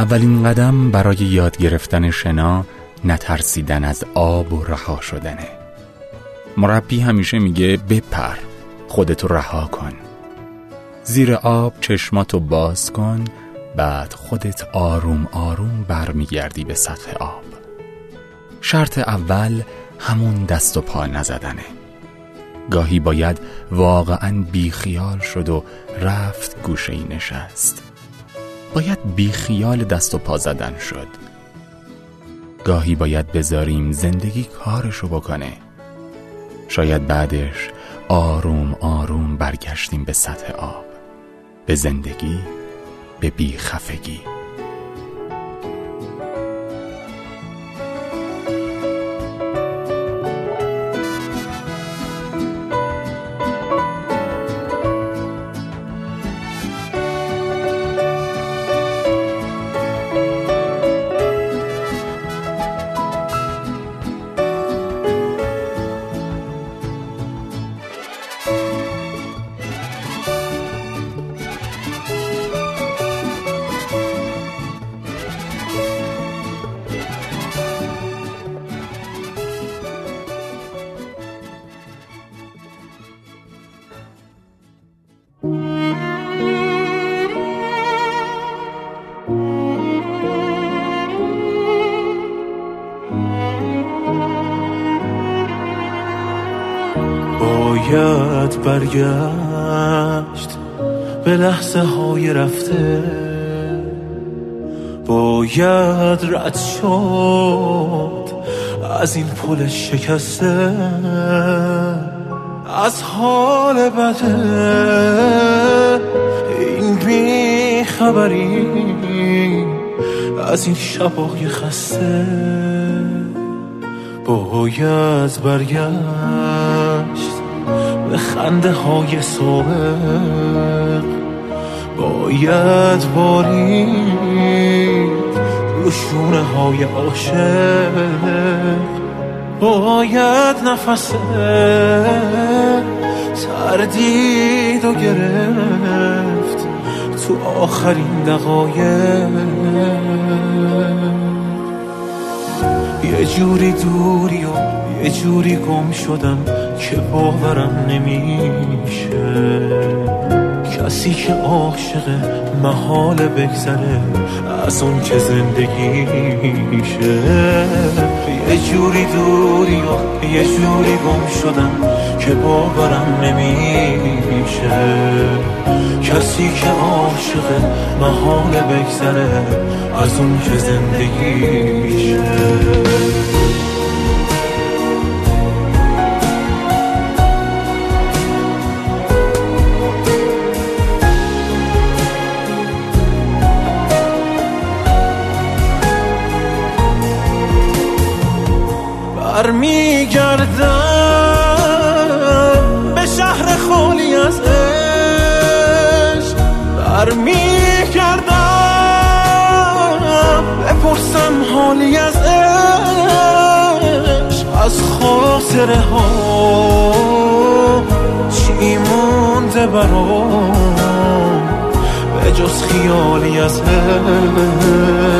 اولین قدم برای یاد گرفتن شنا نترسیدن از آب و رها شدنه. مربی همیشه میگه بپر خودتو رها کن. زیر آب چشماتو باز کن بعد خودت آروم آروم برمیگردی به سطح آب. شرط اول همون دست و پا نزدنه. گاهی باید واقعا بیخیال شد و رفت گوشه نشست. باید بیخیال دست و پا زدن شد. گاهی باید بذاریم زندگی کارشو بکنه. شاید بعدش آروم آروم برگشتیم به سطح آب. به زندگی به بیخفگی. باید برگشت به لحظه های رفته. باید رد شد از این پل شکسته. از حال بده. این بی خبری از این شبای خسته. باید برگشت. خنده های سابق باید بارید رو شونه های عاشق. باید نفس تردید و گرفت تو آخرین دقایق. یه جوری دوری و یه جوری گم شدم که باورم نمیشه. کسی که عاشق محال بگذره از اون که زندگیشه. یه جوری دوری و یه جوری گم شدم که باورم نمیشه. کسی که عاشق محال بگذره از اون که زندگیشه. برمیگردم به شهر خالی از عشق برمیگردم بپرسم حالی از عشق. از خاطره ها چی مونده برام؟ به جز خیالی از عشق.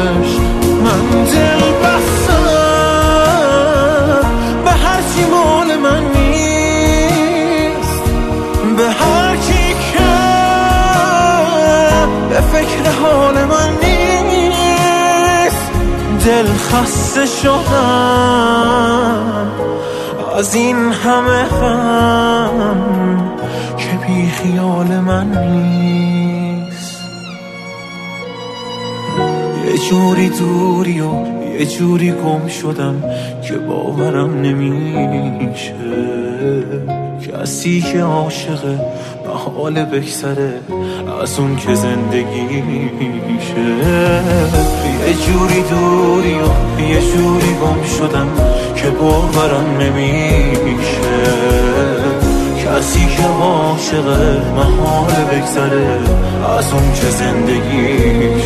دل خسته شدم. از این همه غم که بی خیال من نیست. یه جوری دوری و یه جوری گم شدم که باورم نمیشه. کسی که عاشقه حال بکسره از اون که زندگی میشه. یه جوری دوری و یه جوری گم شدم که باورم نمیشه. کسی که عاشقه محال بگذره از اون که زندگیش